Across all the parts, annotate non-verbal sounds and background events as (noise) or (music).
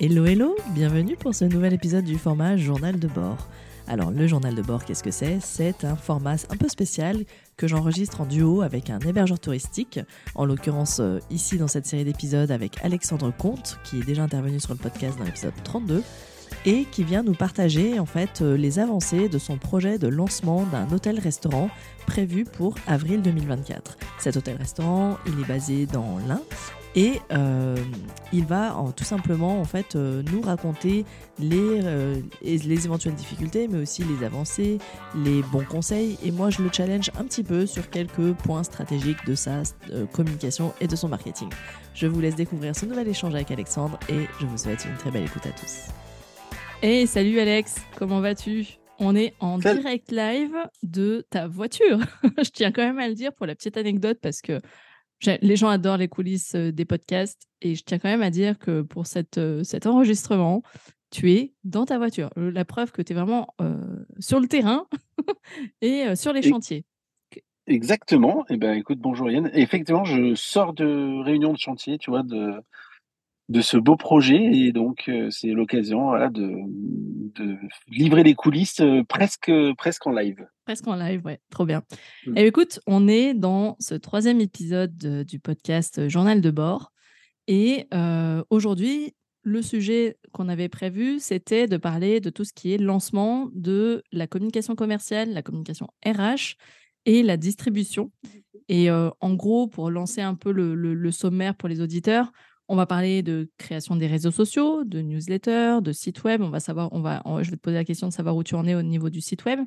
Hello hello, bienvenue pour ce nouvel épisode du format Journal de bord. Alors le journal de bord, qu'est-ce que c'est? C'est un format un peu spécial que j'enregistre en duo avec un hébergeur touristique, en l'occurrence euh, ici dans cette série d'épisodes avec Alexandre Comte, qui est déjà intervenu sur le podcast dans l'épisode 32, et qui vient nous partager en fait euh, les avancées de son projet de lancement d'un hôtel-restaurant prévu pour avril 2024. Cet hôtel-restaurant, il est basé dans l'Ain et euh, il va tout simplement en fait euh, nous raconter les, euh, les éventuelles difficultés, mais aussi les avancées, les bons conseils. Et moi, je le challenge un petit peu sur quelques points stratégiques de sa communication et de son marketing. Je vous laisse découvrir ce nouvel échange avec Alexandre et je vous souhaite une très belle écoute à tous. Hey, salut Alex, comment vas-tu? On est en direct live de ta voiture. (laughs) je tiens quand même à le dire pour la petite anecdote parce que les gens adorent les coulisses euh, des podcasts et je tiens quand même à dire que pour cette, euh, cet enregistrement, tu es dans ta voiture. La preuve que tu es vraiment euh, sur le terrain (laughs) et sur les chantiers. Exactement. Et eh ben, écoute, bonjour Yann. effectivement, je sors de réunion de chantier, tu vois, de, de ce beau projet. Et donc, c'est l'occasion de, de, livrer les coulisses presque, presque en live. Presque en live, ouais, trop bien. Et mmh. eh, écoute, on est dans ce troisième épisode du podcast Journal de bord. Et aujourd'hui, le sujet qu'on avait prévu, c'était de parler de tout ce qui est lancement de la communication commerciale, la communication RH et la distribution. Et en gros, pour lancer un peu le sommaire pour les auditeurs, on va parler de création des réseaux sociaux, de newsletters, de sites web. On va savoir, on va, je vais te poser la question de savoir où tu en es au niveau du site web.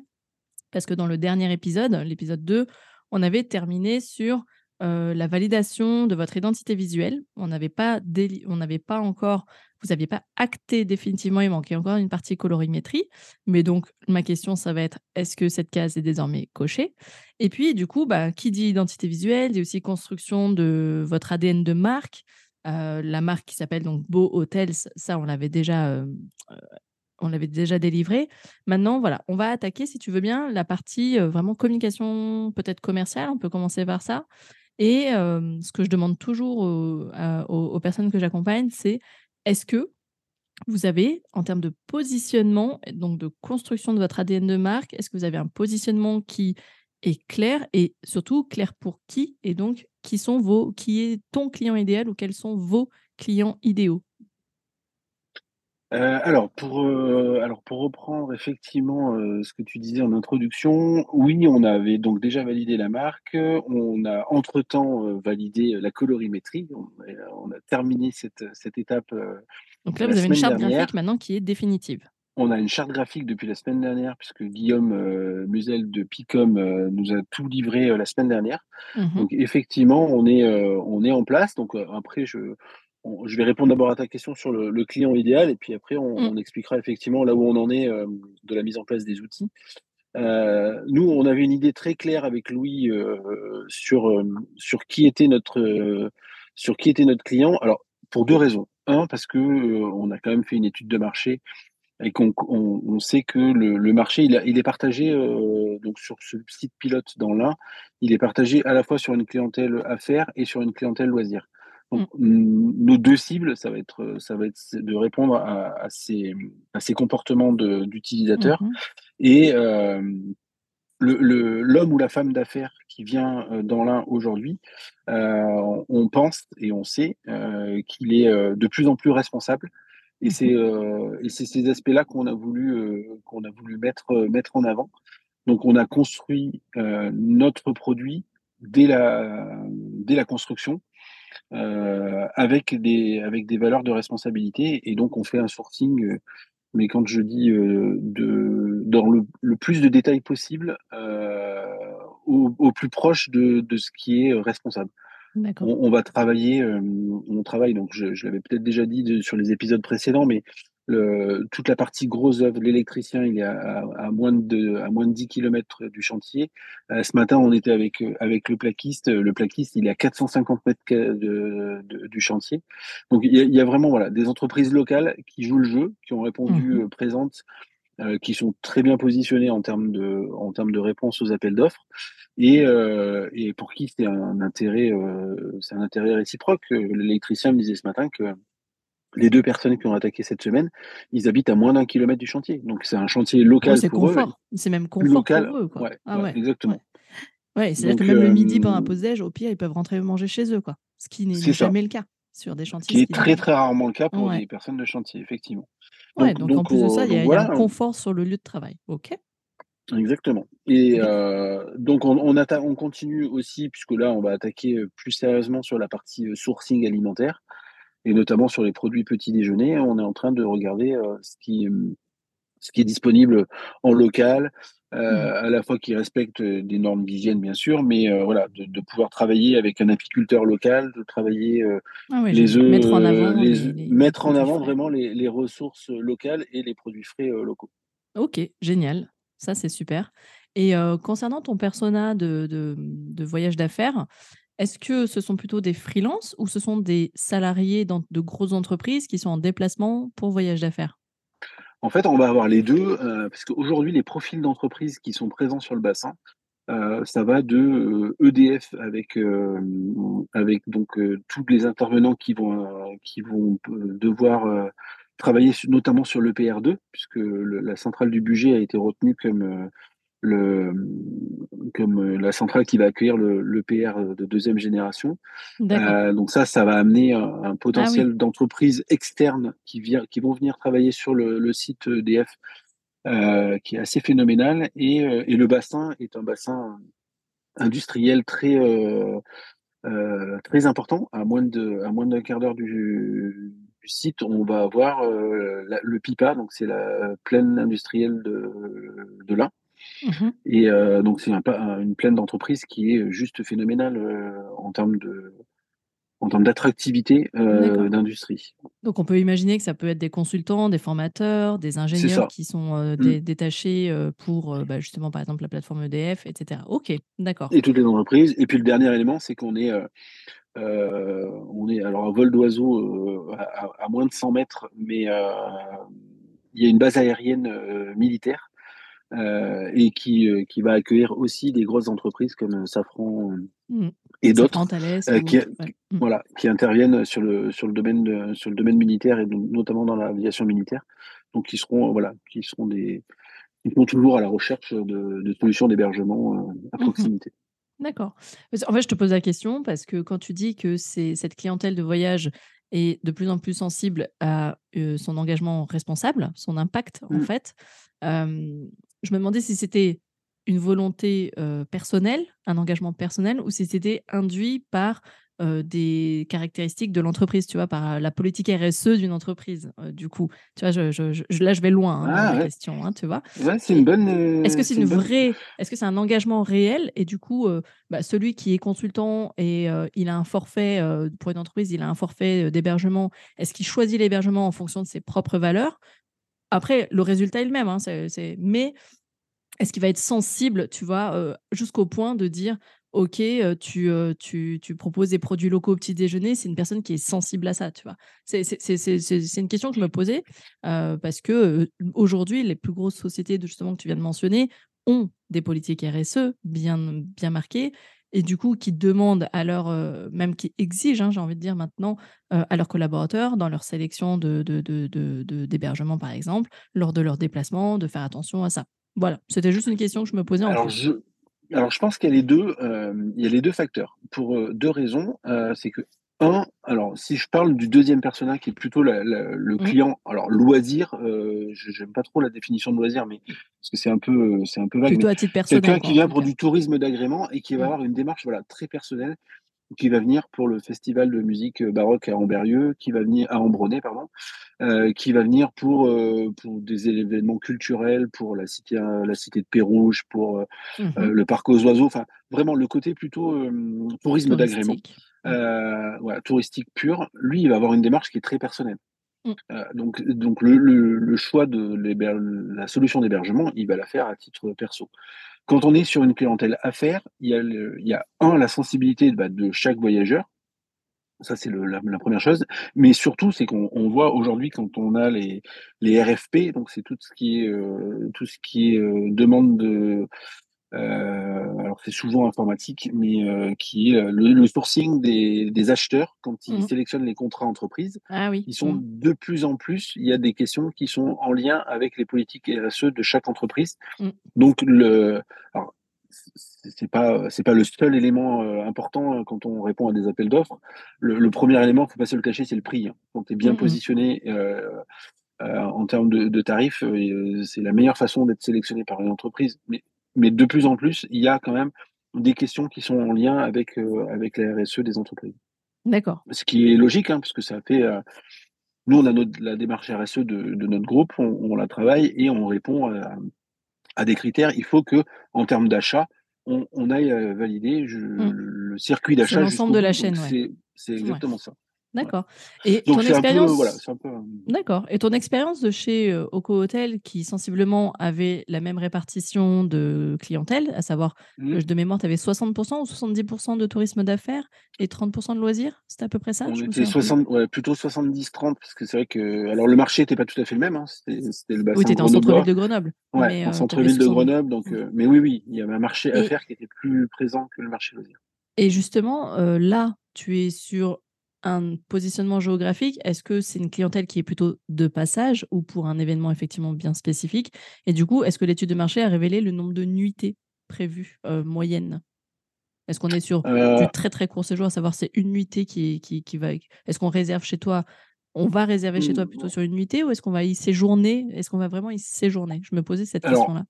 Parce que dans le dernier épisode, l'épisode 2, on avait terminé sur euh, la validation de votre identité visuelle. On n'avait pas, on n'avait pas encore, vous n'aviez pas acté définitivement, il manquait encore une partie colorimétrie. Mais donc, ma question, ça va être est-ce que cette case est désormais cochée? Et puis, du coup, bah, qui dit identité visuelle dit aussi construction de votre ADN de marque, euh, la marque qui s'appelle donc Beau Hotels, ça on l'avait déjà, euh, euh, on l'avait déjà délivré. Maintenant, voilà, on va attaquer, si tu veux bien, la partie vraiment communication peut-être commerciale. On peut commencer par ça. Et ce que je demande toujours aux, personnes que j'accompagne, c'est est-ce que vous avez, en termes de positionnement, donc de construction de votre ADN de marque, est-ce que vous avez un positionnement qui est clair et surtout clair pour qui et donc qui sont vos qui est ton client idéal ou quels sont vos clients idéaux? Euh, alors, pour, euh, alors pour reprendre effectivement euh, ce que tu disais en introduction, oui, on avait donc déjà validé la marque, on a entre-temps validé la colorimétrie, on, a terminé cette, cette étape. donc là, vous avez une charte graphique maintenant qui est définitive. On a une charte graphique depuis la semaine dernière, puisque Guillaume euh, Musel de Picom euh, nous a tout livré euh, la semaine dernière. Mmh donc effectivement, on est, on est en place. Donc après, je, je vais répondre d'abord à ta question sur le, client idéal, et puis après, on, mmh. expliquera effectivement là où on en est de la mise en place des outils. nous, on avait une idée très claire avec Louis sur, sur, qui était notre, sur qui était notre client. Alors, pour deux raisons. Un, parce que on a quand même fait une étude de marché et qu'on on, sait que le, marché il, il, est partagé euh, donc sur ce site pilote dans l'un, il est partagé à la fois sur une clientèle affaires et sur une clientèle loisir. Donc, mm. nos deux cibles, ça va être ça va être de répondre à, ces, à ces comportements d'utilisateurs mm-hmm. et euh, l'homme ou la femme d'affaires qui vient euh, dans l'un aujourd'hui, on pense et on sait qu'il est de plus en plus responsable et c'est euh, et c'est ces aspects-là qu'on a voulu euh, qu'on a voulu mettre euh, mettre en avant. Donc on a construit notre produit dès la dès la construction avec des avec des valeurs de responsabilité et donc on fait un sourcing. mais quand je dis de dans le, le, plus de détails possible au, au, plus proche de, de ce qui est responsable. On, va travailler, euh, on travaille, donc je, l'avais peut-être déjà dit sur les épisodes précédents, mais toute la partie grosse œuvre, l'électricien, il est à, moins de, à moins de 10 km du chantier. Euh, ce matin, on était avec, avec le plaquiste. Le plaquiste, il est à 450 mètres du chantier. Donc, il y, a, vraiment voilà, des entreprises locales qui jouent le jeu, qui ont répondu mmh euh, présentes euh, qui sont très bien positionnés en termes de, en termes de réponse aux appels d'offres et, euh, et pour qui c'est un intérêt, euh, c'est un intérêt réciproque. L'électricien me disait ce matin que les deux personnes qui ont attaqué cette semaine, ils habitent à moins d'un kilomètre du chantier. Donc c'est un chantier local c'est confort. C'est même confort local. pour eux. Quoi. ah ouais, exactement. Ouais, c'est-à-dire que même le midi pendant un pause déj, au pire, ils peuvent rentrer manger chez eux, quoi. Ce qui n'est jamais le cas sur des chantiers. Qui est très très rarement le cas pour les personnes de chantier, effectivement. Donc, donc, en plus de ça, il y, a, un confort sur le lieu de travail. Ok. Exactement. Et donc on, on, on, continue aussi, puisque là on va attaquer plus sérieusement sur la partie sourcing alimentaire, et notamment sur les produits petit déjeuner. On est en train de regarder ce, qui, ce qui est disponible en local, mmh. à la fois qui respecte des normes d'hygiène bien sûr, mais voilà, de, pouvoir travailler avec un apiculteur local, de travailler ah les œufs, mettre en avant, mettre en avant vraiment les, ressources locales et les produits frais locaux. Ok, génial. Ça, c'est super. Et concernant ton persona de, de, voyage d'affaires, est-ce que ce sont plutôt des freelances ou ce sont des salariés dans de grosses entreprises qui sont en déplacement pour voyage d'affaires? En fait, on va avoir les deux, parce qu'aujourd'hui, les profils d'entreprises qui sont présents sur le bassin, ça va de EDF e avec, avec donc tous les intervenants qui vont, qui vont devoir travailler notamment sur le PR2, puisque la centrale du budget a été retenue comme, euh, le, comme euh, la centrale qui va accueillir le, PR de deuxième génération. Euh, donc ça, ça va amener un, potentiel ah d'entreprises externes qui, qui vont venir travailler sur le, site EDF, qui est assez phénoménal. Et, et, le bassin est un bassin industriel très... très important, à moins de à moins d'un quart d'heure du, du site, on va avoir euh, le PIPA, donc c'est la plaine industrielle de, de l'Ain. Mmh Et euh, donc c'est une plaine d'entreprise qui est juste phénoménale euh, en termes de en termes d'attractivité d'industrie. Donc on peut imaginer que ça peut être des consultants, des formateurs, des ingénieurs qui sont mmh. détachés pour bah, justement par exemple la plateforme EDF, etc. Ok, d'accord. Et toutes les entreprises. Et puis le dernier élément, c'est qu'on est, euh, on est alors à vol d'oiseau euh, à, moins de 100 mètres, mais euh, il y a une base aérienne militaire et qui, qui va accueillir aussi des grosses entreprises comme Safran mmh. et d'autres qui, mmh. voilà, qui interviennent sur le, sur le, domaine, sur le domaine militaire et notamment dans l'aviation militaire. Donc, qui seront, voilà, qui seront des, qui sont toujours à la recherche de, solutions d'hébergement à mmh proximité. D'accord. En fait, je te pose la question parce que quand tu dis que c'est cette clientèle de voyage est de plus en plus sensible à son engagement responsable, son impact, en fait, je me demandais si c'était une volonté personnelle, un engagement personnel, ou si c'était induit par des caractéristiques de l'entreprise, tu vois, par la politique RSE d'une entreprise. du coup, tu vois, je, là, je vais loin hein, dans ah, la question, hein, tu vois. c'est une bonne. est-ce que c'est une, vraie, est-ce que c'est un engagement réel? Et du coup, bah, celui qui est consultant et il a un forfait pour une entreprise, il a un forfait d'hébergement. Est-ce qu'il choisit l'hébergement en fonction de ses propres valeurs? Après, le résultat est le même, hein, mais est-ce qu'il va être sensible, tu vois, jusqu'au point de dire OK, tu, tu, tu, proposes des produits locaux au petit déjeuner, c'est une personne qui est sensible à ça, tu vois. C'est une question que je me posais parce que aujourd'hui, les plus grosses sociétés justement que tu viens de mentionner ont des politiques RSE bien marquées et du coup qui demandent à leur, même qui exigent, hein, j'ai envie de dire maintenant, à leurs collaborateurs dans leur sélection d'hébergement, de, de, par exemple, lors de leur déplacement, de faire attention à ça. Voilà, c'était juste une question que je me posais. Alors, je, alors, je pense qu'il y a les deux, euh, il y a les deux facteurs pour euh, deux raisons. Euh, c'est que un, alors si je parle du deuxième personnage qui est plutôt le mmh. client, alors loisir, je n'aime pas trop la définition de loisir, mais parce que c'est un peu, c'est un peu vague. Plutôt à titre personnel. Quelqu'un qui vient pour du tourisme d'agrément et qui va mmh. avoir une démarche voilà très personnelle qui va venir pour le festival de musique euh, baroque à Amberieux, qui va venir à Ambronay, pardon, euh, qui va venir pour euh, pour des événements culturels, pour la cité la cité de Pérouge, pour mmh le parc aux oiseaux, enfin vraiment le côté plutôt tourisme d'agrément, voilà, touristique pur. Lui, il va avoir une démarche qui est très personnelle. Mmh. donc, donc le, le choix de la solution d'hébergement, il va la faire à titre perso. Quand on est sur une clientèle affaires, il y a, il y a un, la sensibilité bah, de chaque voyageur. Ça, c'est la, première chose. Mais surtout, c'est qu'on voit aujourd'hui, quand on a les, les RFP, donc c'est tout ce qui est, euh, tout ce qui est euh, demande de, alors c'est souvent informatique, mais qui est le, sourcing des, acheteurs quand ils mmh. sélectionnent les contrats entreprises. Ah oui. Ils sont mmh. de plus en plus, il y a des questions qui sont en lien avec les politiques RSE de chaque entreprise. Mmh. Donc le, alors, c'est pas c'est pas le seul élément euh, important euh, quand on répond à des appels d'offres. Le, premier élément, faut pas se le cacher, c'est le prix. Hein. Quand tu es bien mmh positionné euh, en termes de, tarifs, c'est la meilleure façon d'être sélectionné par une entreprise. Mais, mais de plus en plus, il y a quand même des questions qui sont en lien avec avec la RSE des entreprises. D'accord. Ce qui est logique, hein, parce que ça fait nous, on a notre, la démarche RSE de, notre groupe, on, la travaille et on répond à, à des critères. Il faut que, en termes d'achat, on, on, aille valider mmh. le circuit d'achat. L'ensemble de la chaîne. C'est exactement ça. D'accord. Et ton expérience. Voilà, D'accord. Et ton expérience de chez euh, Oco Hotel, qui sensiblement avait la même répartition de clientèle, à savoir, mmh. de mémoire, tu avais 60% ou 70% de tourisme d'affaires et 30% de loisirs? C'était à peu près ça? On était 60, ouais, plutôt 70-30, parce que c'est vrai que. Alors, le marché n'était pas tout à fait le même. Hein. C'était le bassin. Oui, tu étais en centre-ville de Grenoble. Ouais, en euh, centre-ville de Grenoble. Donc, mmh. euh, mais oui, oui, il y avait un marché à faire qui était plus présent que le marché loisirs. Et justement, là, tu es sur un positionnement géographique, est-ce que c'est une clientèle qui est plutôt de passage ou pour un événement effectivement bien spécifique? Et du coup, est-ce que l'étude de marché a révélé le nombre de nuitées prévues euh, moyennes? Est-ce qu'on est sur du euh très très court séjour, à savoir c'est une nuitée qui, qui, qui va. Est-ce qu'on réserve chez toi? On va réserver chez toi plutôt mmh. sur une nuitée ou est-ce qu'on va y séjourner? Est-ce qu'on va vraiment y séjourner? Je me posais cette question-là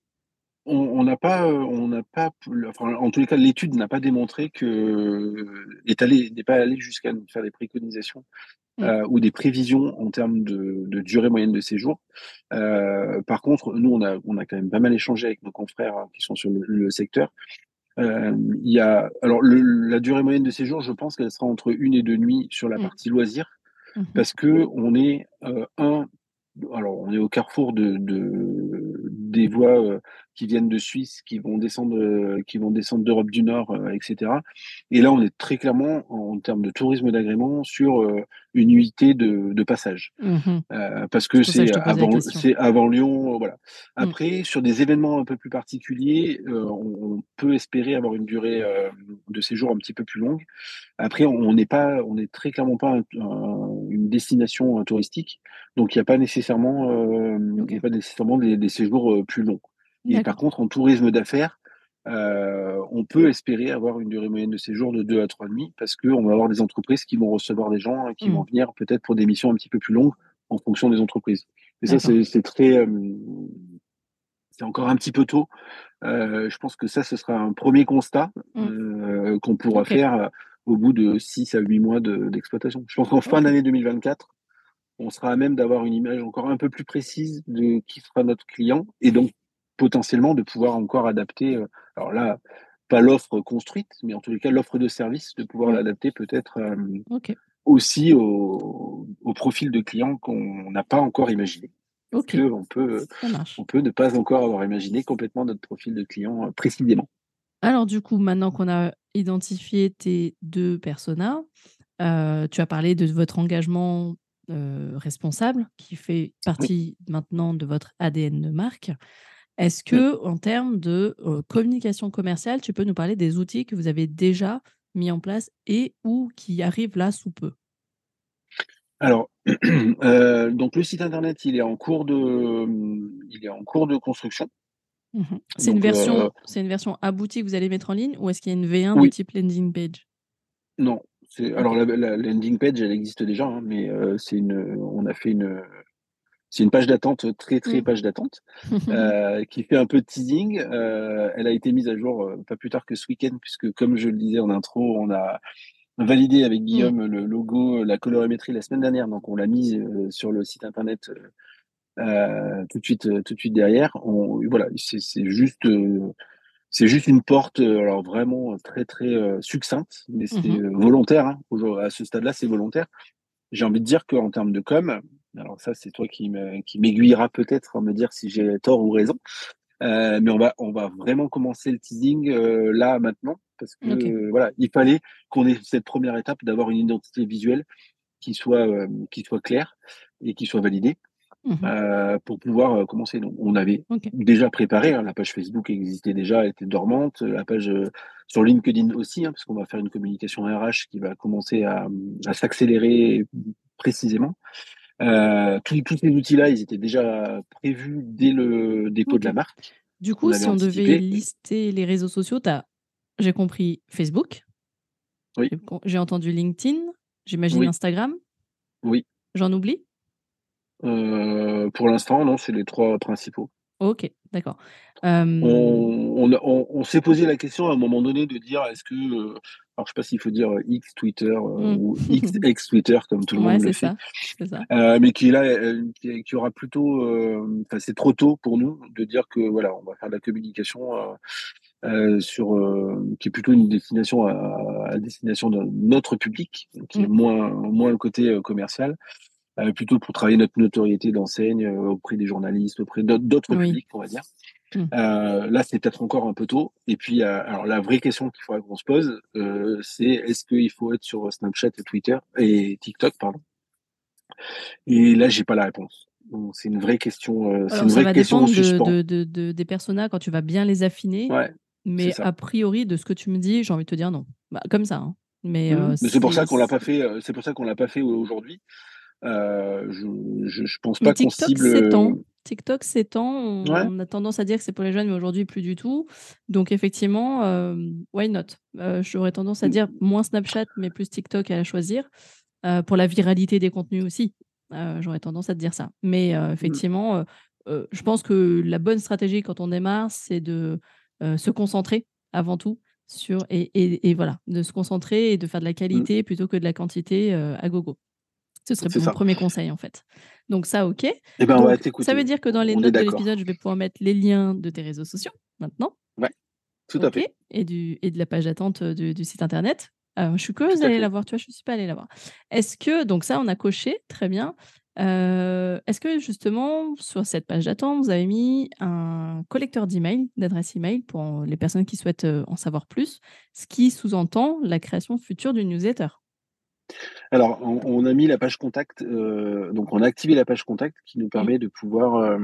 on n'a pas, on n'a pas, enfin, en tous les cas, l'étude n'a pas démontré que est allé, n'est pas allé jusqu'à nous faire des préconisations mmh. euh, ou des prévisions en termes de, durée moyenne de séjour. Euh, par contre, nous, on a, on a quand même pas mal échangé avec nos confrères hein, qui sont sur le, secteur. Euh, il y a, alors, la durée moyenne de séjour, je pense qu'elle sera entre une et deux nuits sur la mmh. partie loisirs, mmh parce que on est un alors on est au carrefour de, des voies qui viennent de Suisse, qui vont descendre, qui vont descendre d'Europe du Nord, etc. Et là, on est très clairement en, termes de tourisme d'agrément sur une unité de, passage, mmh parce que c'est avant, c'est avant Lyon, voilà. Mmh. Après, sur des événements un peu plus particuliers, on, peut espérer avoir une durée de séjour un petit peu plus longue. Après, on n'est pas, on est très clairement pas une destination touristique, donc il n'y a pas nécessairement, a pas nécessairement des séjours plus longs. Et par contre, en tourisme d'affaires, euh, on peut espérer avoir une durée moyenne de séjour de 2 à 3 nuits parce qu'on va avoir des entreprises qui vont recevoir des gens et qui vont mmh. venir peut-être pour des missions un petit peu plus longues en fonction des entreprises. Et ça, c'est très. Euh, c'est encore un petit peu tôt. Euh, je pense que ça, ce sera un premier constat mmh. qu'on pourra faire au bout de 6 à 8 mois d'exploitation. je pense qu'en fin d'année 2024, on sera à même d'avoir une image encore un peu plus précise de qui sera notre client et donc potentiellement de pouvoir encore adapter, euh, alors là, pas l'offre construite, mais en tous les cas l'offre de service, de pouvoir l'adapter peut-être euh, aussi au, profil de client qu'on n'a pas encore imaginé. Ok. on peut, on peut ne pas encore avoir imaginé complètement notre profil de client euh, précisément. Alors du coup, maintenant qu'on a identifié tes deux personas, tu as parlé de votre engagement responsable qui fait partie maintenant de votre ADN de marque. Est-ce que, en termes de communication commerciale, tu peux nous parler des outils que vous avez déjà mis en place et ou qui arrivent là sous peu? Alors, (clears throat) euh, donc le site internet, il est en cours de, il est en cours de construction. Mmh c'est une version, euh c'est une version aboutie que vous allez mettre en ligne ou est-ce qu'il y a une V1 de type landing page? Non, alors la, landing page, elle existe déjà, hein, mais euh, c'est une, on a fait une, c'est une page d'attente, très très page d'attente, (laughs) euh, qui fait un peu de teasing. Euh, elle a été mise à jour euh, pas plus tard que ce week-end, puisque comme je le disais en intro, on a validé avec. Guillaume le logo, la colorimétrie la semaine dernière, donc on l'a mise sur le site internet tout de suite, tout de suite derrière. On, voilà, c'est juste. c'est juste une porte, alors vraiment très très succincte, mais c'est mmh volontaire. Hein. À ce stade-là, c'est volontaire. J'ai envie de dire qu'en termes de com, alors ça, c'est toi qui m'aiguillera peut-être à me dire si j'ai tort ou raison. Euh, mais on va, on va vraiment commencer le teasing euh, là maintenant parce que voilà, il fallait qu'on ait cette première étape d'avoir une identité visuelle qui soit, euh, qui soit claire et qui soit validée. mmh pour pouvoir commencer. Donc, on avait déjà préparé, hein, la page Facebook existait déjà, elle était dormante, la page sur LinkedIn aussi, hein, parce qu'on va faire une communication RH qui va commencer à, s'accélérer précisément. Tous, tous, ces outils-là, ils étaient déjà prévus dès le dépôt de la marque. Du coup, si on devait lister les réseaux sociaux, j'ai compris, Facebook. Oui. J'ai entendu LinkedIn, j'imagine Instagram. Oui. J'en oublie euh, Pour l'instant, non, c'est les trois principaux. Ok, d'accord. On, s'est posé la question à un moment donné de dire est-ce que, euh, alors je sais pas s'il faut dire euh, X Twitter mmh. ou (laughs) X ex Twitter comme tout le monde le fait, ça. mais qui là, qui, aura plutôt, enfin c'est trop tôt pour nous de dire que voilà, on va faire de la communication sur qui est plutôt une destination à, destination de notre public, qui est mmh. moins moins le côté commercial. Euh, plutôt pour travailler notre notoriété d'enseigne euh, auprès des journalistes, auprès d'autres publics, on va dire. Mmh. Euh, là, c'est peut-être encore un peu tôt. Et puis, alors la vraie question qu'il faudra qu'on se pose, c'est est-ce qu'il faut être sur Snapchat et Twitter et TikTok, pardon? Et là, j'ai pas la réponse. C'est une vraie question. c'est une ça va dépendre de, des personas quand tu vas bien les affiner. mais a priori, de ce que tu me dis, j'ai envie de te dire non. Bah, comme ça. Hein. Mais, mmh. mais c'est pour ça qu'on l'a pas fait. C'est pour ça qu'on l'a pas fait aujourd'hui. Euh, je, pense pas qu'on cible. Euh, TikTok s'étend. On, on, a tendance à dire que c'est pour les jeunes, mais aujourd'hui plus du tout. Donc effectivement, euh, why not? J'aurais tendance à dire moins Snapchat, mais plus TikTok à choisir pour la viralité des contenus aussi. J'aurais tendance à te dire ça. Mais mmh. effectivement, je pense que la bonne stratégie quand on démarre, c'est de se concentrer avant tout sur et, et, et, voilà, de se concentrer et de faire de la mmh. qualité plutôt que de la quantité à gogo. Ce serait mon premier conseil en fait. Donc ça, ok. Eh ben, ça veut dire que dans les notes de l'épisode, je vais pouvoir mettre les liens de tes réseaux sociaux maintenant. Ouais, tout à fait. Et, du, et de la page d'attente du, site internet. je suis curieuse d'aller la voir, tu vois, je ne suis pas allée la voir. Est-ce que, donc ça, on a coché, très bien. Euh, est-ce que justement, sur cette page d'attente, vous avez mis un collecteur d'email, d'adresse email pour les personnes qui souhaitent euh, en savoir plus, ce qui sous-entend la création future d'une newsletter? Alors, on, a mis la page contact, euh, donc on a activé la page contact qui nous permet de pouvoir, euh,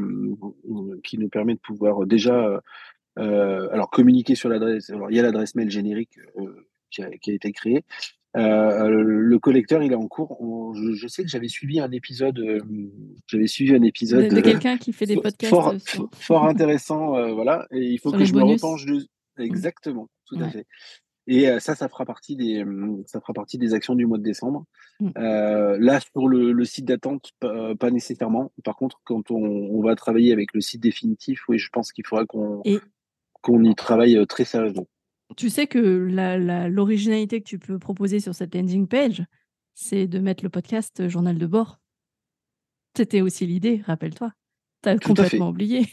qui nous permet de pouvoir déjà, euh, alors communiquer sur l'adresse. Alors, il y a l'adresse mail générique qui a, été créée. le collecteur, il est en cours. je, sais que j'avais suivi un épisode, j'avais suivi un épisode de, quelqu'un qui fait des podcasts fort, intéressant, voilà. Et il faut que je me repenche mmh. Exactement, tout à fait. Et ça, ça fera partie des, mmh, ça fera partie des actions du mois de décembre. Mmh. là, sur le, site d'attente, pas, nécessairement. Par contre, quand on, va travailler avec le site définitif, oui, je pense qu'il faudra qu'on qu'on y travaille très sérieusement. Tu sais que l'originalité que tu peux proposer sur cette landing page, c'est de mettre le podcast Journal de bord. C'était aussi l'idée, rappelle-toi. T'as complètement oublié.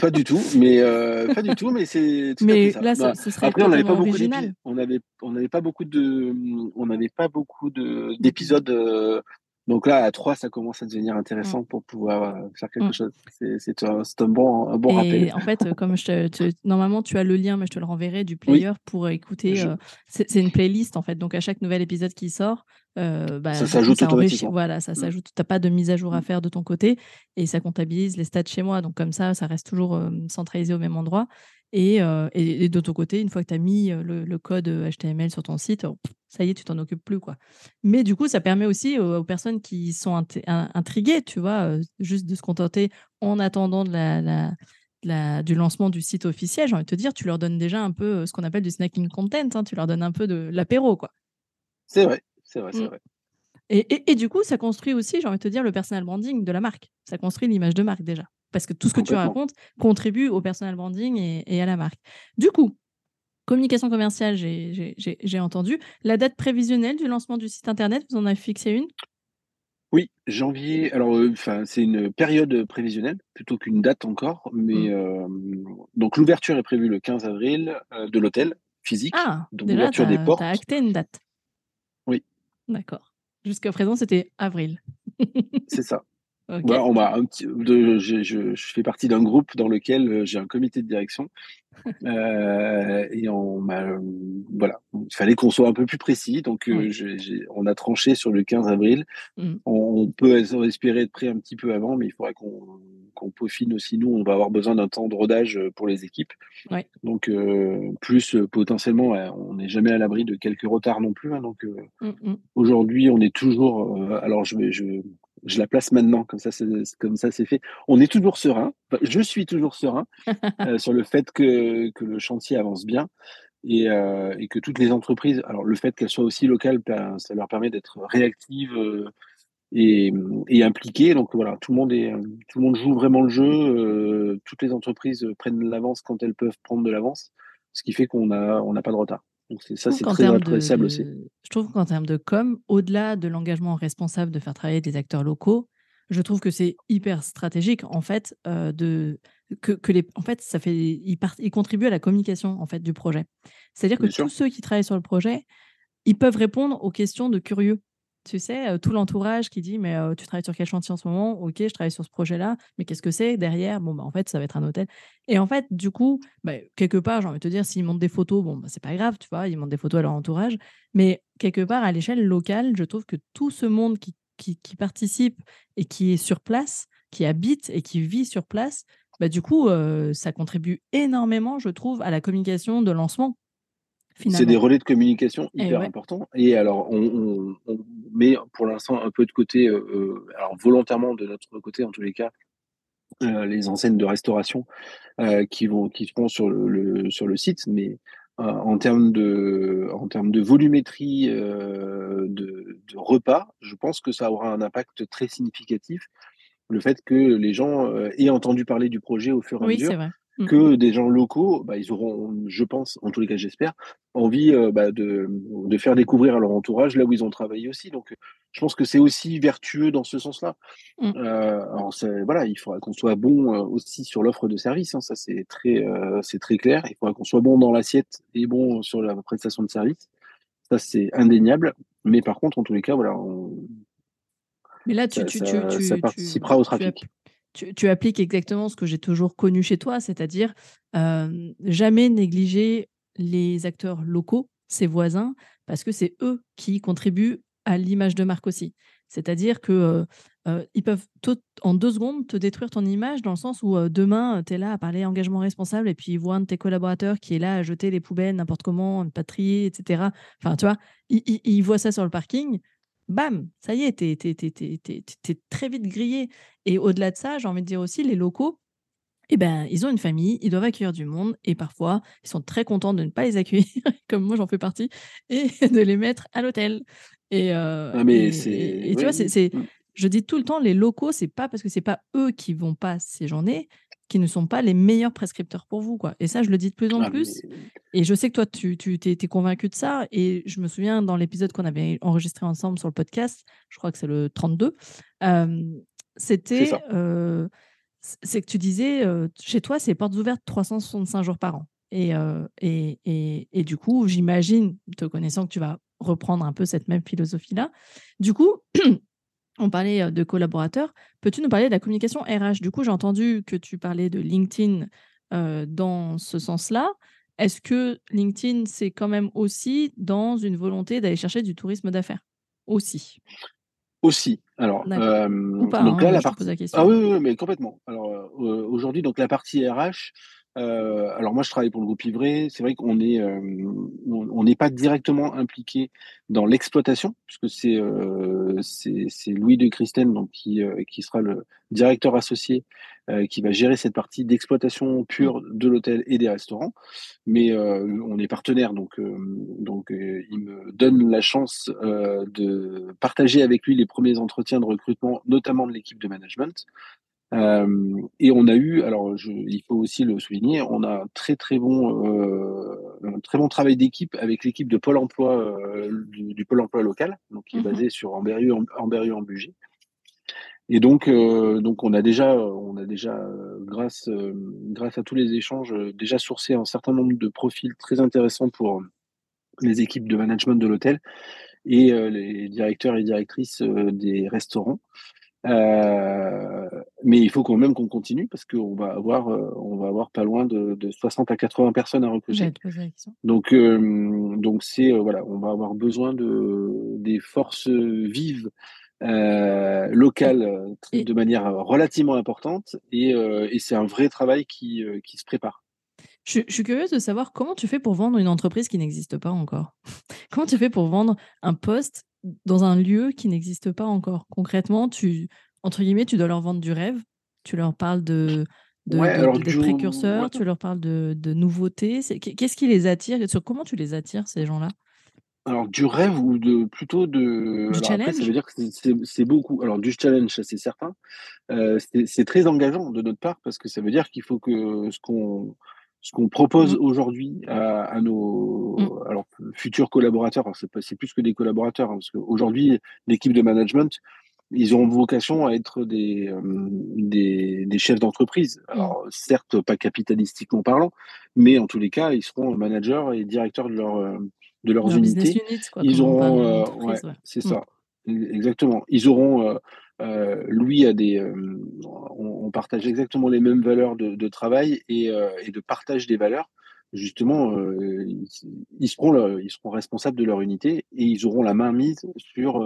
pas du tout, mais euh, pas du tout, mais c'est. Mais là, bah, ce serait après, on n'avait pas beaucoup. On avait, on n'avait pas beaucoup de, on n'avait pas beaucoup de d'épisodes. Euh, donc là, à 3, ça commence à devenir intéressant mmh. pour pouvoir euh, faire quelque mmh. chose. C'est un, un, bon, un bon rappel. En fait, comme je te, normalement, tu as le lien, mais je te le renverrai du player pour écouter. c'est une playlist, en fait. Donc, à chaque nouvel épisode qui sort, euh, bah, ça s'ajoute automatiquement. Voilà, ça mmh. s'ajoute. Tu n'as pas de mise à jour à mmh. faire de ton côté et ça comptabilise les stats chez moi. Donc, comme ça, ça reste toujours centralisé au même endroit. Et, et, de ton côté, une fois que tu as mis le, code HTML sur ton site, ça y est, tu t'en occupes plus. quoi. Mais du coup, ça permet aussi aux, personnes qui sont intriguées, tu vois, juste de se contenter en attendant de la, la, du lancement du site officiel. J'ai envie de te dire, tu leur donnes déjà un peu ce qu'on appelle du snacking content. Hein, tu leur donnes un peu de l'apéro. quoi. C'est vrai. C'est vrai, c'est mmh. vrai. Et, et, du coup, ça construit aussi, j'ai envie de te dire, le personal branding de la marque. Ça construit l'image de marque déjà. Parce que tout ce que tu racontes contribue au personal branding et, à la marque. Du coup, communication commerciale, j'ai entendu. La date prévisionnelle du lancement du site internet, vous en avez fixé une? Oui, janvier. Alors, euh, c'est une période prévisionnelle plutôt qu'une date encore. Mais mmh. euh, donc, l'ouverture est prévue le 15 avril euh, de l'hôtel physique. Ah, donc l'ouverture des portes. Tu as acté une date. D'accord. Jusqu'à présent, c'était avril. c'est ça. On un petit, je, fais partie d'un groupe dans lequel euh, j'ai un comité de direction (laughs) et on voilà, il fallait qu'on soit un peu plus précis. Donc, on a tranché sur le 15 avril. Mmh. On, peut espérer être prêt un petit peu avant, mais il faudrait qu'on qu'on peaufine aussi. Nous, on va avoir besoin d'un temps de rodage pour les équipes. Donc, plus potentiellement, on n'est jamais à l'abri de quelques retards non plus. Hein. donc, mmh, mmh. aujourd'hui, on est toujours. alors, je vais, je, je la place maintenant, comme ça, c'est, comme ça, c'est fait. On est toujours serein. je suis toujours serein (laughs) euh, sur le fait que, que, le chantier avance bien et, euh, et, que toutes les entreprises, alors le fait qu'elles soient aussi locales, ben, ça leur permet d'être réactives euh, et, et, impliquées. Donc voilà, tout le monde est, tout le monde joue vraiment le jeu. toutes les entreprises prennent de l'avance quand elles peuvent prendre de l'avance, ce qui fait qu'on a, on n'a pas de retard. Donc ça, c'est très appréciable aussi. Je trouve qu'en termes de com, au-delà de l'engagement responsable de faire travailler des acteurs locaux, je trouve que c'est hyper stratégique en fait euh, de que, que, les en fait ça fait ils, ils contribuent à la communication en fait du projet. C'est-à-dire que tous ceux qui travaillent sur le projet, ils peuvent répondre aux questions de curieux tu sais, tout l'entourage qui dit Mais tu travailles sur quel chantier en ce moment? Ok, je travaille sur ce projet-là, mais qu'est-ce que c'est derrière? Bon, bah, en fait, ça va être un hôtel. Et en fait, du coup, bah, quelque part, j'ai envie de te dire, s'ils montent des photos, bon, bah, c'est pas grave, tu vois, ils montent des photos à leur entourage. Mais quelque part, à l'échelle locale, je trouve que tout ce monde qui, qui, participe et qui est sur place, qui habite et qui vit sur place, bah, du coup, ça contribue énormément, je trouve, à la communication de lancement. C'est des relais de communication hyper importants. Et alors, on, met pour l'instant un peu de côté, euh, euh, alors volontairement de notre côté en tous les cas, euh, les enseignes de restauration qui vont qui seront sur le, sur le site, mais en termes de en termes de volumétrie de, de, repas, je pense que ça aura un impact très significatif. Le fait que les gens aient entendu parler du projet au fur et à mesure. Mmh. que des gens locaux, bah, ils auront, je pense, en tous les cas j'espère, envie euh, bah, de, de, faire découvrir à leur entourage là où ils ont travaillé aussi. Donc je pense que c'est aussi vertueux dans ce sens-là. Mmh. Euh, alors voilà, il faudra qu'on soit bon euh, aussi sur l'offre de service, hein, ça c'est très, c'est très clair. Il faudra qu'on soit bon dans l'assiette et bon sur la prestation de service. Ça c'est indéniable. Mais par contre, en tous les cas, voilà, mais là, tu, tu, tu, ça participera au trafic tu, appliques exactement ce que j'ai toujours connu chez toi, c'est-à-dire jamais négliger les acteurs locaux, ses voisins, parce que c'est eux qui contribuent à l'image de marque aussi. C'est-à-dire que ils peuvent en deux secondes te détruire ton image dans le sens où demain, tu es là à parler engagement responsable et puis ils voient un de tes collaborateurs qui est là à jeter les poubelles n'importe comment, ne pas trier, etc. Enfin, tu vois, ils, voient ça sur le parking bam, ça y est, tu es, très vite grillé. Et au-delà de ça, j'ai envie de dire aussi, les locaux, eh ben, ils ont une famille, ils doivent accueillir du monde et parfois, ils sont très contents de ne pas les accueillir, (laughs) comme moi j'en fais partie, et (laughs) de les mettre à l'hôtel. Et, euh, ah, mais et, tu vois, c'est, mmh. je dis tout le temps, les locaux, c'est pas parce que c'est pas eux qui vont pas séjourner qui ne sont pas les meilleurs prescripteurs pour vous. Quoi. Et ça, je le dis de plus en ah, plus. Et je sais que toi, tu, tu t'es, convaincu de ça. Et je me souviens dans l'épisode qu'on avait enregistré ensemble sur le podcast, je crois que c'est le 32, c'était. c'est que tu disais, chez toi, c'est portes ouvertes 365 jours par an. Et, et, et, et, du coup, j'imagine, te connaissant, que tu vas reprendre un peu cette même philosophie-là. Du coup, (clears throat) on parlait de collaborateurs. Peux-tu nous parler de la communication RH Du coup, j'ai entendu que tu parlais de LinkedIn dans ce sens-là. Est-ce que LinkedIn, c'est quand même aussi dans une volonté d'aller chercher du tourisme d'affaires? Aussi. Aussi. Alors, donc là, hein, la partie. Ah oui, oui, mais complètement. Alors, aujourd'hui, donc la partie RH, euh, alors moi, je travaille pour le groupe Ivray. C'est vrai qu'on euh, on n'est pas directement impliqué dans l'exploitation, puisque c'est euh, c'est Louis de Christen donc qui qui sera le directeur associé qui va gérer cette partie d'exploitation pure de l'hôtel et des restaurants. Mais on est partenaire, donc donc il me donne la chance de partager avec lui les premiers entretiens de recrutement, notamment de l'équipe de management. Euh, et on a eu, alors je, il faut aussi le souligner, on a un très très bon, euh, un très bon travail d'équipe avec l'équipe de Pôle Emploi euh, du, Pôle Emploi local, donc qui est mmh basé sur Amberieu en, en Bugey. Et donc, euh, donc on a déjà, on a déjà grâce, grâce à tous les échanges, déjà sourcé un certain nombre de profils très intéressants pour les équipes de management de l'hôtel et les directeurs et directrices des restaurants. Euh, mais il faut quand même qu'on continue parce qu'on va avoir, euh, on va avoir pas loin de, de, 60 à 80 personnes à recruter. Donc, euh, donc c'est voilà, on va avoir besoin de des forces vives locales de manière relativement importante et, et c'est un vrai travail qui, qui se prépare. Je, je, suis curieuse de savoir comment tu fais pour vendre une entreprise qui n'existe pas encore. (laughs) comment tu fais pour vendre un poste dans un lieu qui n'existe pas encore Concrètement, tu, entre guillemets, tu dois leur vendre du rêve. Tu leur parles de, de, précurseurs, tu leur parles de, nouveautés. Qu'est-ce qui les attire? Sur comment tu les attires, ces gens-là? Alors du rêve ou de plutôt de du challenge. ça veut dire que c'est beaucoup. Alors du challenge, ça c'est certain. Euh, c'est très engageant de notre part parce que ça veut dire qu'il faut que ce qu'on ce qu'on propose mmh. aujourd'hui à, nos mmh. alors, futurs collaborateurs, c'est plus que des collaborateurs, hein, parce qu'aujourd'hui, l'équipe de management, ils auront vocation à être des, euh, des, des, chefs d'entreprise. Mmh. Alors, certes, pas capitalistiquement parlant, mais en tous les cas, ils seront managers et directeurs de, leur, euh, de leurs unités. ils auront, euh, ouais, c'est ça, exactement. Ils auront, euh, Louis a des, on, on, partage exactement les mêmes valeurs de, de travail et, et, de partage des valeurs. Justement, ils, seront, ils seront responsables de leur unité et ils auront la main mise sur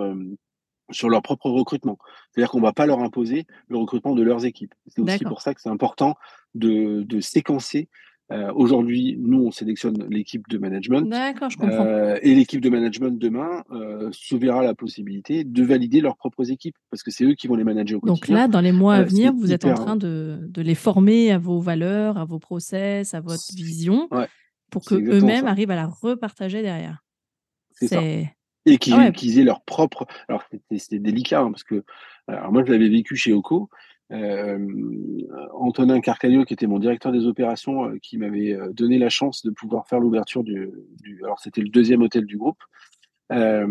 sur leur propre recrutement. C'est-à-dire qu'on ne va pas leur imposer le recrutement de leurs équipes. C'est aussi pour ça que c'est important de, de séquencer. Euh, aujourd'hui, nous, on sélectionne l'équipe de management. D'accord, je comprends. Euh, et l'équipe de management demain euh, se verra la possibilité de valider leurs propres équipes, parce que c'est eux qui vont les manager au quotidien. Donc là, dans les mois à venir, vous êtes en train de, de, les former à vos valeurs, à vos process, à votre vision, pour qu'eux-mêmes arrivent à la repartager derrière. C'est ça et qu'ils ah aient leur propre. Alors c'était délicat hein, parce que alors moi je l'avais vécu chez Oco. Euh, Antonin Carcagnot, qui était mon directeur des opérations, euh, qui m'avait euh, donné la chance de pouvoir faire l'ouverture du, du, Alors c'était le deuxième hôtel du groupe. Euh,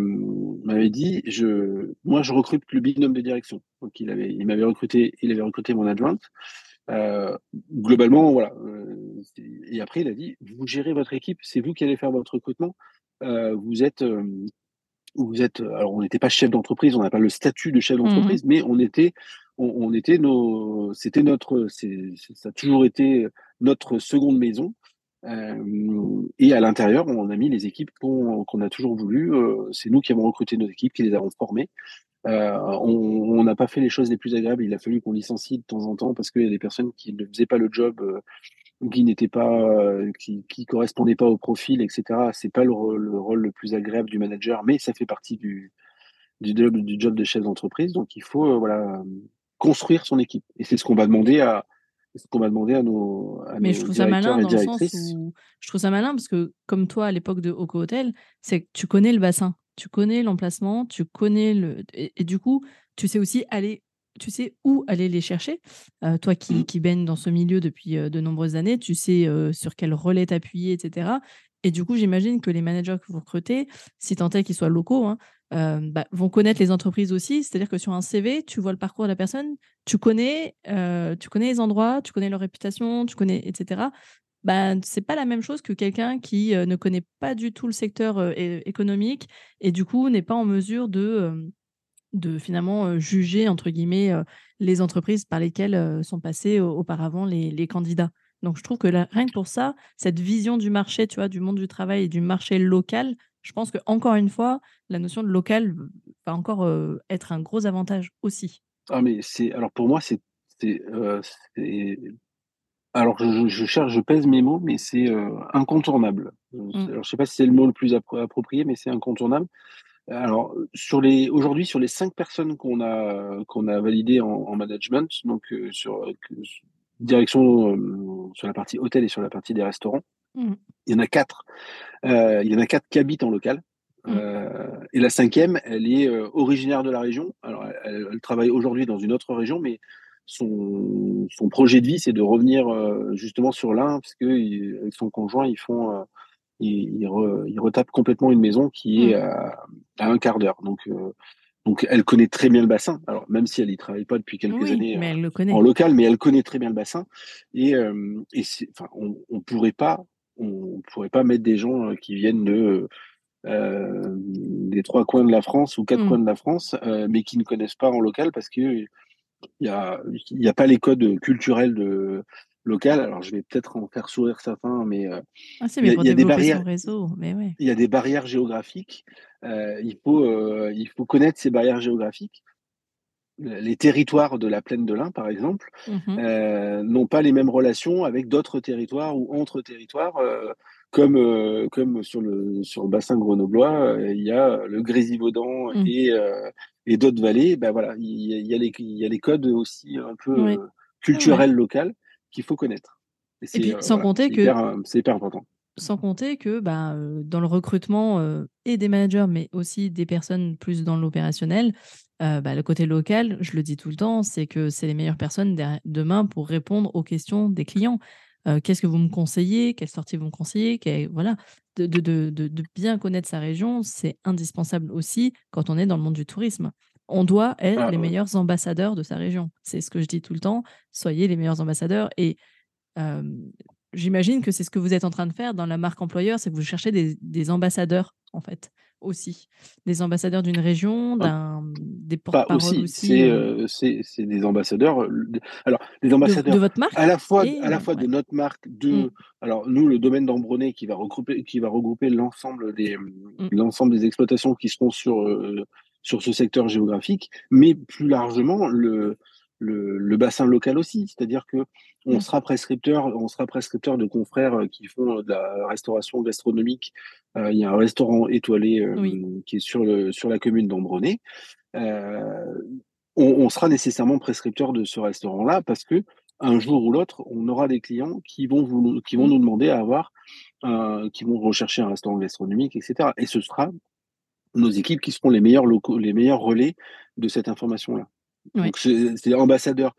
m'avait dit je moi je recrute le binôme de direction. Donc il avait il m'avait recruté il avait recruté mon adjoint euh, globalement voilà et après il a dit vous gérez votre équipe c'est vous qui allez faire votre recrutement. Vous êtes vous êtes, alors on n'était pas chef d'entreprise, on n'a pas le statut de chef mmh. d'entreprise, mais on était, on, était nos, c'était notre, ça a toujours été notre seconde maison. Euh, et à l'intérieur, on a mis les équipes qu'on, qu'on a toujours voulu. Euh, c'est nous qui avons recruté nos équipes, qui les avons formées. Euh, on n'a pas fait les choses les plus agréables. Il a fallu qu'on licencie de temps en temps parce qu'il y a des personnes qui ne faisaient pas le job qui n'était pas, qui, qui correspondait pas au profil, etc. C'est pas le, rôle le plus agréable du manager, mais ça fait partie du, du job, du job de chef d'entreprise. Donc il faut, voilà, construire son équipe. Et c'est ce qu'on va demander à, ce qu'on va demander à nos, à mais je trouve ça malin dans le sens où je trouve ça malin parce que comme toi à l'époque de Oco Hotel, c'est que tu connais le bassin, tu connais l'emplacement, tu connais le et, du coup tu sais aussi aller tu sais où aller les chercher. Euh, toi qui, mmh. qui baignes dans ce milieu depuis euh, de nombreuses années, tu sais euh, sur quel relais t'appuyer, etc. Et du coup, j'imagine que les managers que vous recrutez, si tant est qu'ils soient locaux, hein, bah, vont connaître les entreprises aussi. C'est-à-dire que sur un CV, tu vois le parcours de la personne, tu connais, tu connais les endroits, tu connais leur réputation, tu connais, etc. Bah, c'est pas la même chose que quelqu'un qui ne connaît pas du tout le secteur économique et du coup n'est pas en mesure de de finalement juger, entre guillemets, les entreprises par lesquelles sont passés auparavant les, candidats. Donc, je trouve que rien que pour ça, cette vision du marché, tu vois, du monde du travail et du marché local, je pense que encore une fois, la notion de local va encore être un gros avantage aussi. Ah, mais c'est alors pour moi, c'est alors je, cherche, je pèse mes mots, mais c'est incontournable. Mmh. Alors, je sais pas si c'est le mot le plus approprié, mais c'est incontournable. Alors, sur les, aujourd'hui, sur les cinq personnes qu'on a, qu'on a validées en, management, donc euh, sur euh, direction euh, sur la partie hôtel et sur la partie des restaurants, mmh. il y en a quatre. il y en a quatre qui habitent en local. Mmh. et la cinquième, elle est originaire de la région. Alors, elle, travaille aujourd'hui dans une autre région, mais son, son projet de vie, c'est de revenir justement sur l'un, parce que avec son conjoint, ils font il, retape complètement une maison qui est mmh. à, un quart d'heure. Donc, euh, donc, elle connaît très bien le bassin. Alors, même si elle n'y travaille pas depuis quelques années en local, mais elle connaît très bien le bassin. Et, euh, et enfin, on ne pourrait pas, on pourrait pas mettre des gens euh, qui viennent de des trois coins de la France ou quatre mmh. coins de la France, mais qui ne connaissent pas en local parce que Il n'y a, a pas les codes culturels de local. Alors, je vais peut-être en faire sourire certains, mais, ah, il, y a, des barrières. Réseau, mais Il y a des barrières géographiques. il, faut, il faut connaître ces barrières géographiques les territoires de la plaine de l'Ain, par exemple, mmh euh, n'ont pas les mêmes relations avec d'autres territoires ou entre territoires, euh, comme, euh, comme sur, le, sur le bassin grenoblois, il y a le Grésivaudan mmh. et, et d'autres vallées. Ben voilà, il y, a, les, il y a les codes aussi un peu culturels locaux qu'il faut connaître. Et, puis, sans compter que c'est hyper important. Sans compter que bah, dans le recrutement et des managers, mais aussi des personnes plus dans l'opérationnel, bah, le côté local, je le dis tout le temps, c'est que c'est les meilleures personnes demain pour répondre aux questions des clients. Qu'est-ce que vous me conseillez? Quelle sortie vous me conseillez? Voilà, de, de, de, bien connaître sa région, c'est indispensable aussi quand on est dans le monde du tourisme. On doit être ah, les meilleurs ambassadeurs de sa région. C'est ce que je dis tout le temps. Soyez les meilleurs ambassadeurs. Et j'imagine que c'est ce que vous êtes en train de faire dans la marque employeur, c'est que vous cherchez des, ambassadeurs, en fait, aussi. Des ambassadeurs d'une région, ah, d'un, des porte-parole aussi. aussi euh. Euh, c'est, des ambassadeurs. Alors, des ambassadeurs de, votre marque à la fois, à la fois de notre marque, de. Mmh. Alors, nous, le domaine d'Ambronnet qui va regrouper, qui va regrouper l'ensemble des, mmh. l'ensemble des exploitations qui seront sur, sur ce secteur géographique, mais plus largement, le, le, bassin local aussi. C'est-à-dire que on mmh. sera prescripteur, on sera prescripteur de confrères euh, qui font euh, de la restauration gastronomique. Euh, il y a un restaurant étoilé qui est sur, le, sur la commune d'Ambronay. on, sera nécessairement prescripteur de ce restaurant-là parce que un jour ou l'autre, on aura des clients qui vont, vous, qui vont mmh. nous demander à avoir, qui vont rechercher un restaurant gastronomique, etc. Et ce sera nos équipes qui seront les meilleurs locaux, les meilleurs relais de cette information-là. Donc c'est ambassadeur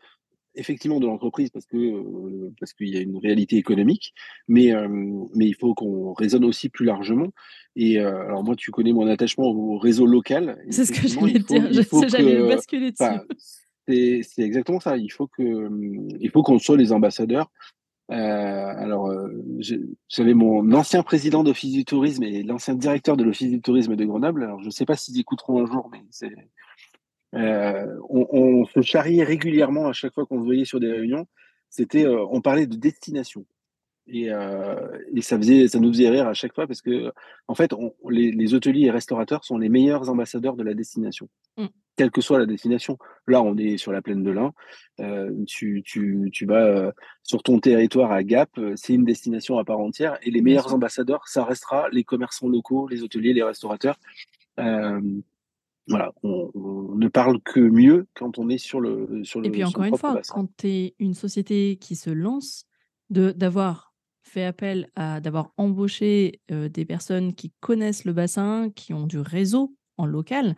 effectivement de l'entreprise parce que euh, parce qu'il y a une réalité économique, mais euh, mais il faut qu'on raisonne aussi plus largement. Et euh, alors moi, tu connais mon attachement au réseau local. C'est ce que j'allais dire. J'allais basculer dessus. c'est exactement ça. Il faut que il faut qu'on soit les ambassadeurs. Alors, j'avais mon ancien président d'Office du tourisme et l'ancien directeur de l'Office du tourisme de Grenoble. Alors, je ne sais pas s'ils écouteront un jour, mais c'est euh, on, se charriait régulièrement à chaque fois qu'on se voyait sur des réunions. C'était, euh, on parlait de destination. Et, euh, et, ça faisait, ça nous faisait rire à chaque fois parce que, en fait, les, hôteliers et restaurateurs sont les meilleurs ambassadeurs de la destination, mm. quelle que soit la destination. Là, on est sur la plaine de l'Ain. tu, tu, tu, vas sur ton territoire à Gap, c'est une destination à part entière. Et les meilleurs ambassadeurs, ça restera les commerçants locaux, les hôteliers, les restaurateurs voilà, on, ne parle que mieux quand on est sur le sur le. Et puis encore une fois, quand tu es une société qui se lance, d'avoir fait appel à d'avoir embauché euh, des personnes qui connaissent le bassin, qui ont du réseau en local,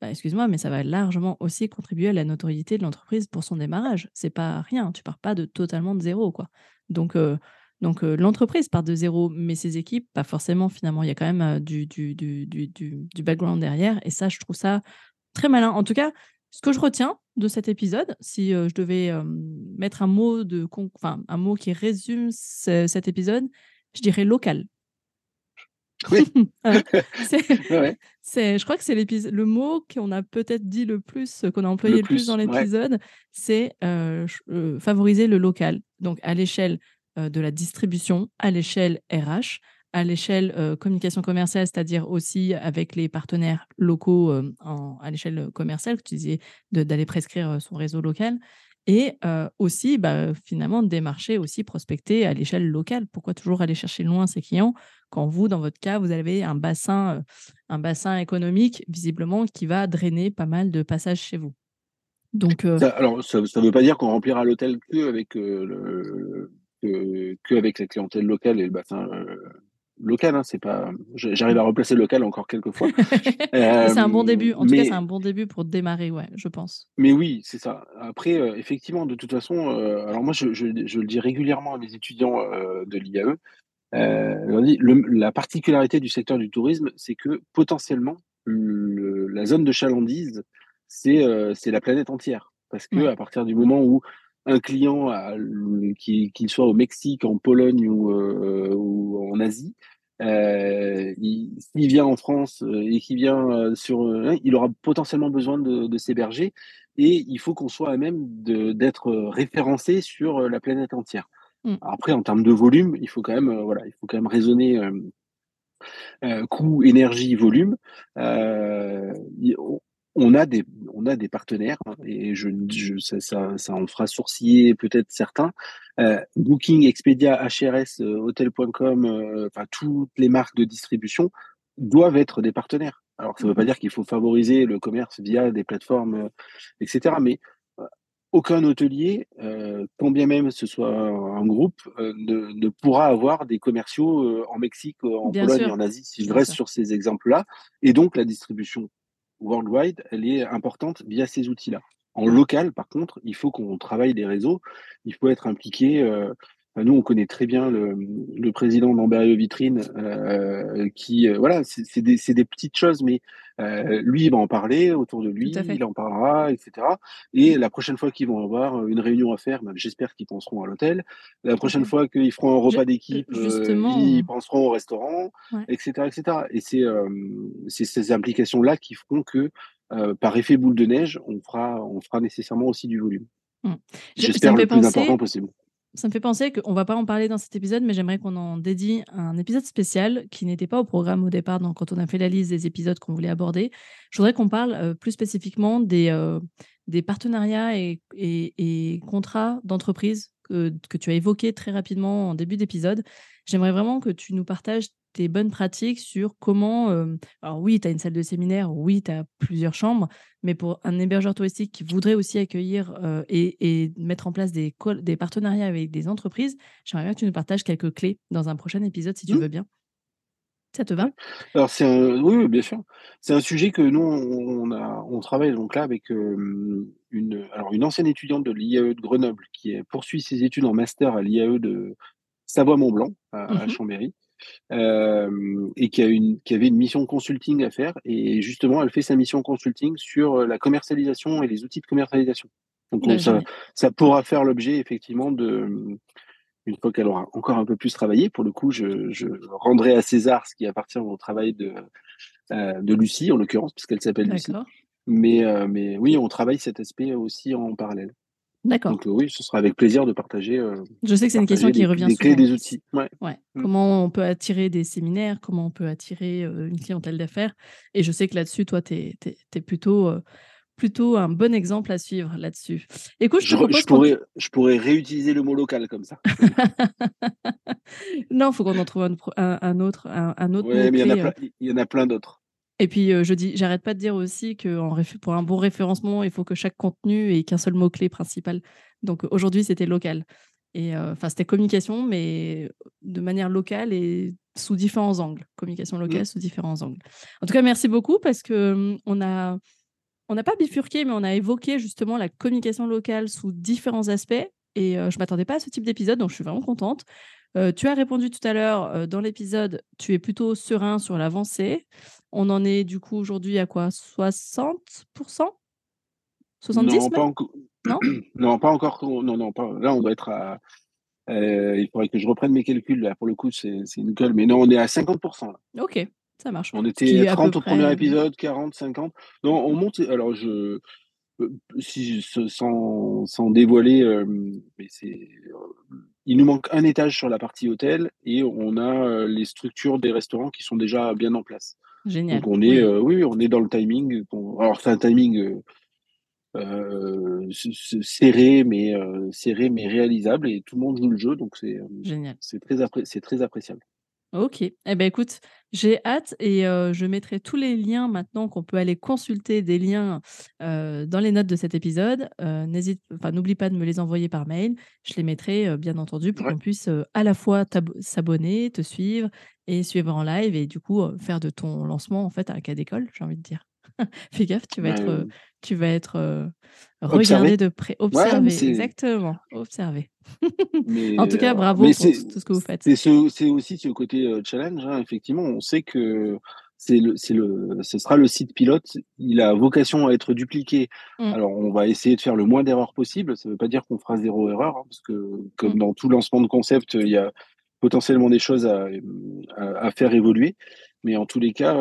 bah, excuse-moi, mais ça va largement aussi contribuer à la notoriété de l'entreprise pour son démarrage. C'est pas rien, tu pars pas de totalement de zéro, quoi. Donc euh, donc l'entreprise part de zéro, mais ses équipes, pas forcément finalement. Il y a quand même du, du, du, du, background derrière. Et ça, je trouve ça très malin. En tout cas, ce que je retiens de cet épisode, si je devais mettre un mot, de, enfin, un mot qui résume cet épisode, je dirais local. Oui. (laughs) (laughs) c'est, je crois que c'est le mot qu'on a peut-être dit le plus, qu'on a employé le, plus, dans l'épisode, c'est favoriser le local. Donc à l'échelle euh, de la distribution à l'échelle RH, à l'échelle euh, communication commerciale, c'est-à-dire aussi avec les partenaires locaux euh, à l'échelle commerciale, que tu disais d'aller prescrire son réseau local, et aussi bah, finalement démarcher, aussi prospecter à l'échelle locale. Pourquoi toujours aller chercher loin ses clients quand vous, dans votre cas, vous avez un bassin, un bassin économique visiblement qui va drainer pas mal de passages chez vous? Donc, alors, ça ne veut pas dire qu'on remplira l'hôtel que avec le, qu'avec la clientèle locale et le bassin euh, local. Hein, c'est pas, j'arrive à replacer local encore quelques fois. (laughs) c'est un bon début. En tout cas, c'est un bon début pour démarrer, ouais, je pense. Mais oui, c'est ça. Après, euh, effectivement, de toute façon, euh, alors moi, je, je, le dis régulièrement à mes étudiants de l'IAE. la particularité du secteur du tourisme, c'est que potentiellement, la zone de chalandise, c'est c'est la planète entière. Parce que à partir du moment où un client, qu'il soit au Mexique, en Pologne ou, euh, en Asie, s'il vient en France et qu'il vient sur, il aura potentiellement besoin de, de s'héberger et il faut qu'on soit à même d'être référencé sur la planète entière. Mmh. Après, en termes de volume, il faut quand même, voilà, il faut quand même raisonner euh, coût, énergie, volume. Euh, on a des on a des partenaires et je, je ça, ça, ça, en fera sourciller peut-être certains. Euh, Booking, Expedia, HRS, euh, Hotel.com, euh, enfin toutes les marques de distribution doivent être des partenaires. Alors ça ne veut pas mmh dire qu'il faut favoriser le commerce via des plateformes, etc. Mais aucun hôtelier, euh, quand bien même ce soit un groupe, euh, ne, ne, pourra avoir des commerciaux euh, en Mexique, en Pologne et en Asie, si je reste sur ces exemples-là. Et donc, la distribution worldwide, elle est importante via ces outils-là. En local, par contre, il faut qu'on travaille des réseaux, il faut être impliqué. Euh, nous, on connaît très bien le, président d'Amberio Vitrine, euh, qui, euh, voilà, c'est des, des, petites choses, mais euh, lui, il va en parler autour de lui, il en parlera, etc. Et la prochaine fois qu'ils vont avoir une réunion à faire, ben, j'espère qu'ils penseront à l'hôtel. La prochaine fois qu'ils feront un repas d'équipe, ils penseront au restaurant, etc., etc. Et c'est ces implications-là qui feront que, par effet boule de neige, on fera, on fera nécessairement aussi du volume. Mmh. J'espère le plus important possible. Ça me fait penser qu'on va pas en parler dans cet épisode, mais j'aimerais qu'on en dédie un épisode spécial qui n'était pas au programme au départ, donc quand on a fait la liste des épisodes qu'on voulait aborder. Je voudrais qu'on parle euh, plus spécifiquement des, euh, partenariats et, contrats d'entreprise que, tu as évoqués très rapidement en début d'épisode. J'aimerais vraiment que tu nous partages tes bonnes pratiques sur comment. alors, oui, tu as une salle de séminaire, oui, tu as plusieurs chambres, mais pour un hébergeur touristique qui voudrait aussi accueillir et, mettre en place des, des partenariats avec des entreprises, j'aimerais bien que tu nous partages quelques clés dans un prochain épisode, si tu mmh. veux bien. Ça te va? Alors, c'est oui, bien sûr. C'est un sujet que nous, on, a, on travaille donc là avec une, alors une ancienne étudiante de l'IAE de Grenoble qui poursuit ses études en master à l'IAE de Savoie-Mont-Blanc, à, mmh Chambéry. Euh, et qui, a une, qui avait une mission consulting à faire. Et justement, elle fait sa mission consulting sur euh, la commercialisation et les outils de commercialisation. Donc, ça, ça, pourra faire l'objet effectivement de, une fois qu'elle aura encore un peu plus travaillé. Pour le coup, je, je rendrai à César ce qui appartient au travail de, euh, de Lucie, en l'occurrence, puisqu'elle s'appelle Lucie. Mais, mais oui, on travaille cet aspect aussi en parallèle. D'accord. Donc oui, ce sera avec plaisir de partager. Euh, je sais que c'est une question qui revient des souvent. Clés, des outils. Ouais. ouais. Mm. Comment on peut attirer des séminaires, comment on peut attirer euh, une clientèle d'affaires. Et je sais que là-dessus, toi, tu es, es, plutôt, euh, plutôt un bon exemple à suivre là-dessus. Écoute, je, je, pourrais, je pourrais réutiliser le mot local comme ça. (laughs) non, il faut qu'on en trouve un, un, autre. Un, un autre ouais, mais il y en a plein d'autres. Et puis, je dis, j'arrête pas de dire aussi que en pour un bon référencement, il faut que chaque contenu ait qu'un seul mot-clé principal. Donc aujourd'hui, c'était local. Et enfin, c'était communication, mais de manière locale et sous différents angles. Communication locale mmh. sous différents angles. En tout cas, merci beaucoup parce que mmh, on a, on n'a pas bifurqué, mais on a évoqué justement la communication locale sous différents aspects. Et je m'attendais pas à ce type d'épisode, donc je suis vraiment contente. Tu as répondu tout à l'heure dans l'épisode, tu es plutôt serein sur l'avancée. On en est du coup aujourd'hui à quoi? 60% 70 non, pas non, (clears throat) non, pas encore. Non, non, pas. Là, on doit être à. Euh, il faudrait que je reprenne mes calculs. Là, pour le coup, c'est une colle. Mais non, on est à 50%. Ok, ça marche. On était à 30 au premier épisode, 40, 50. Non, on monte. Alors, je. Euh, si, sans, sans dévoiler, euh, mais c'est. Il nous manque un étage sur la partie hôtel et on a les structures des restaurants qui sont déjà bien en place. Génial. Donc on est, oui, oui on est dans le timing. Alors c'est un timing euh, serré mais euh, serré mais réalisable et tout le monde joue le jeu donc c'est génial c'est très c'est très appréciable ok. Eh ben écoute j'ai hâte et je mettrai tous les liens maintenant qu'on peut aller consulter des liens dans les notes de cet épisode. N'hésite enfin n'oublie pas de me les envoyer par mail. Je les mettrai bien entendu pour qu'on puisse à la fois s'abonner te suivre et suivre en live et du coup faire de ton lancement en fait à la cas d'école j'ai envie de dire (laughs) Fais gaffe, tu vas être, tu vas être regardé de près, observé. exactement, observé. (laughs) en tout cas, bravo pour tout ce que vous faites. C'est aussi ce côté challenge. Hein. Effectivement, on sait que c'est le, le, ce sera le site pilote. Il a vocation à être dupliqué. Mmh. Alors, on va essayer de faire le moins d'erreurs possible. Ça ne veut pas dire qu'on fera zéro erreur, hein, parce que comme mmh. dans tout lancement de concept, il y a potentiellement des choses à, à, faire évoluer. Mais en tous les cas,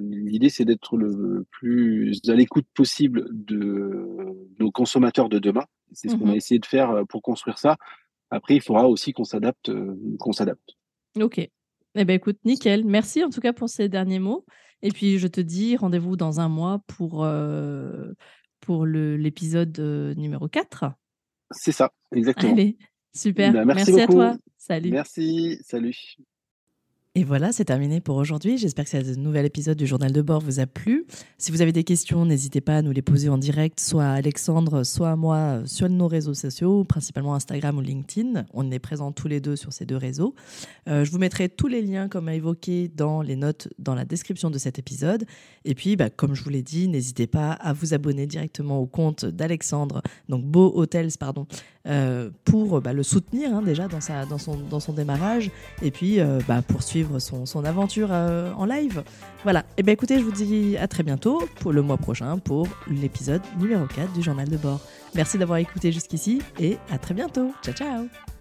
l'idée, c'est d'être le plus à l'écoute possible de nos consommateurs de demain. C'est ce qu'on va mmh essayé de faire pour construire ça. Après, il faudra aussi qu'on s'adapte. qu'on s'adapte. Ok. Eh ben, écoute, nickel. Merci en tout cas pour ces derniers mots. Et puis, je te dis rendez-vous dans un mois pour, pour l'épisode numéro 4. C'est ça, exactement. Allez, super. Bah, merci, à toi. Salut. Merci, salut. Et voilà, c'est terminé pour aujourd'hui. J'espère que ce nouvel épisode du journal de bord vous a plu. Si vous avez des questions, n'hésitez pas à nous les poser en direct, soit à Alexandre, soit à moi euh, sur nos réseaux sociaux, principalement Instagram ou LinkedIn. On est présents tous les deux sur ces deux réseaux. Euh, je vous mettrai tous les liens, comme évoqué, dans les notes, dans la description de cet épisode. Et puis, bah, comme je vous l'ai dit, n'hésitez pas à vous abonner directement au compte d'Alexandre, donc Beau Hotels, pardon, euh, pour bah, le soutenir hein, déjà dans, sa, dans, son, dans son démarrage et puis euh, bah, poursuivre son, son aventure euh, en live. Voilà, et eh bien écoutez, je vous dis à très bientôt pour le mois prochain pour l'épisode numéro 4 du journal de bord. Merci d'avoir écouté jusqu'ici et à très bientôt. Ciao ciao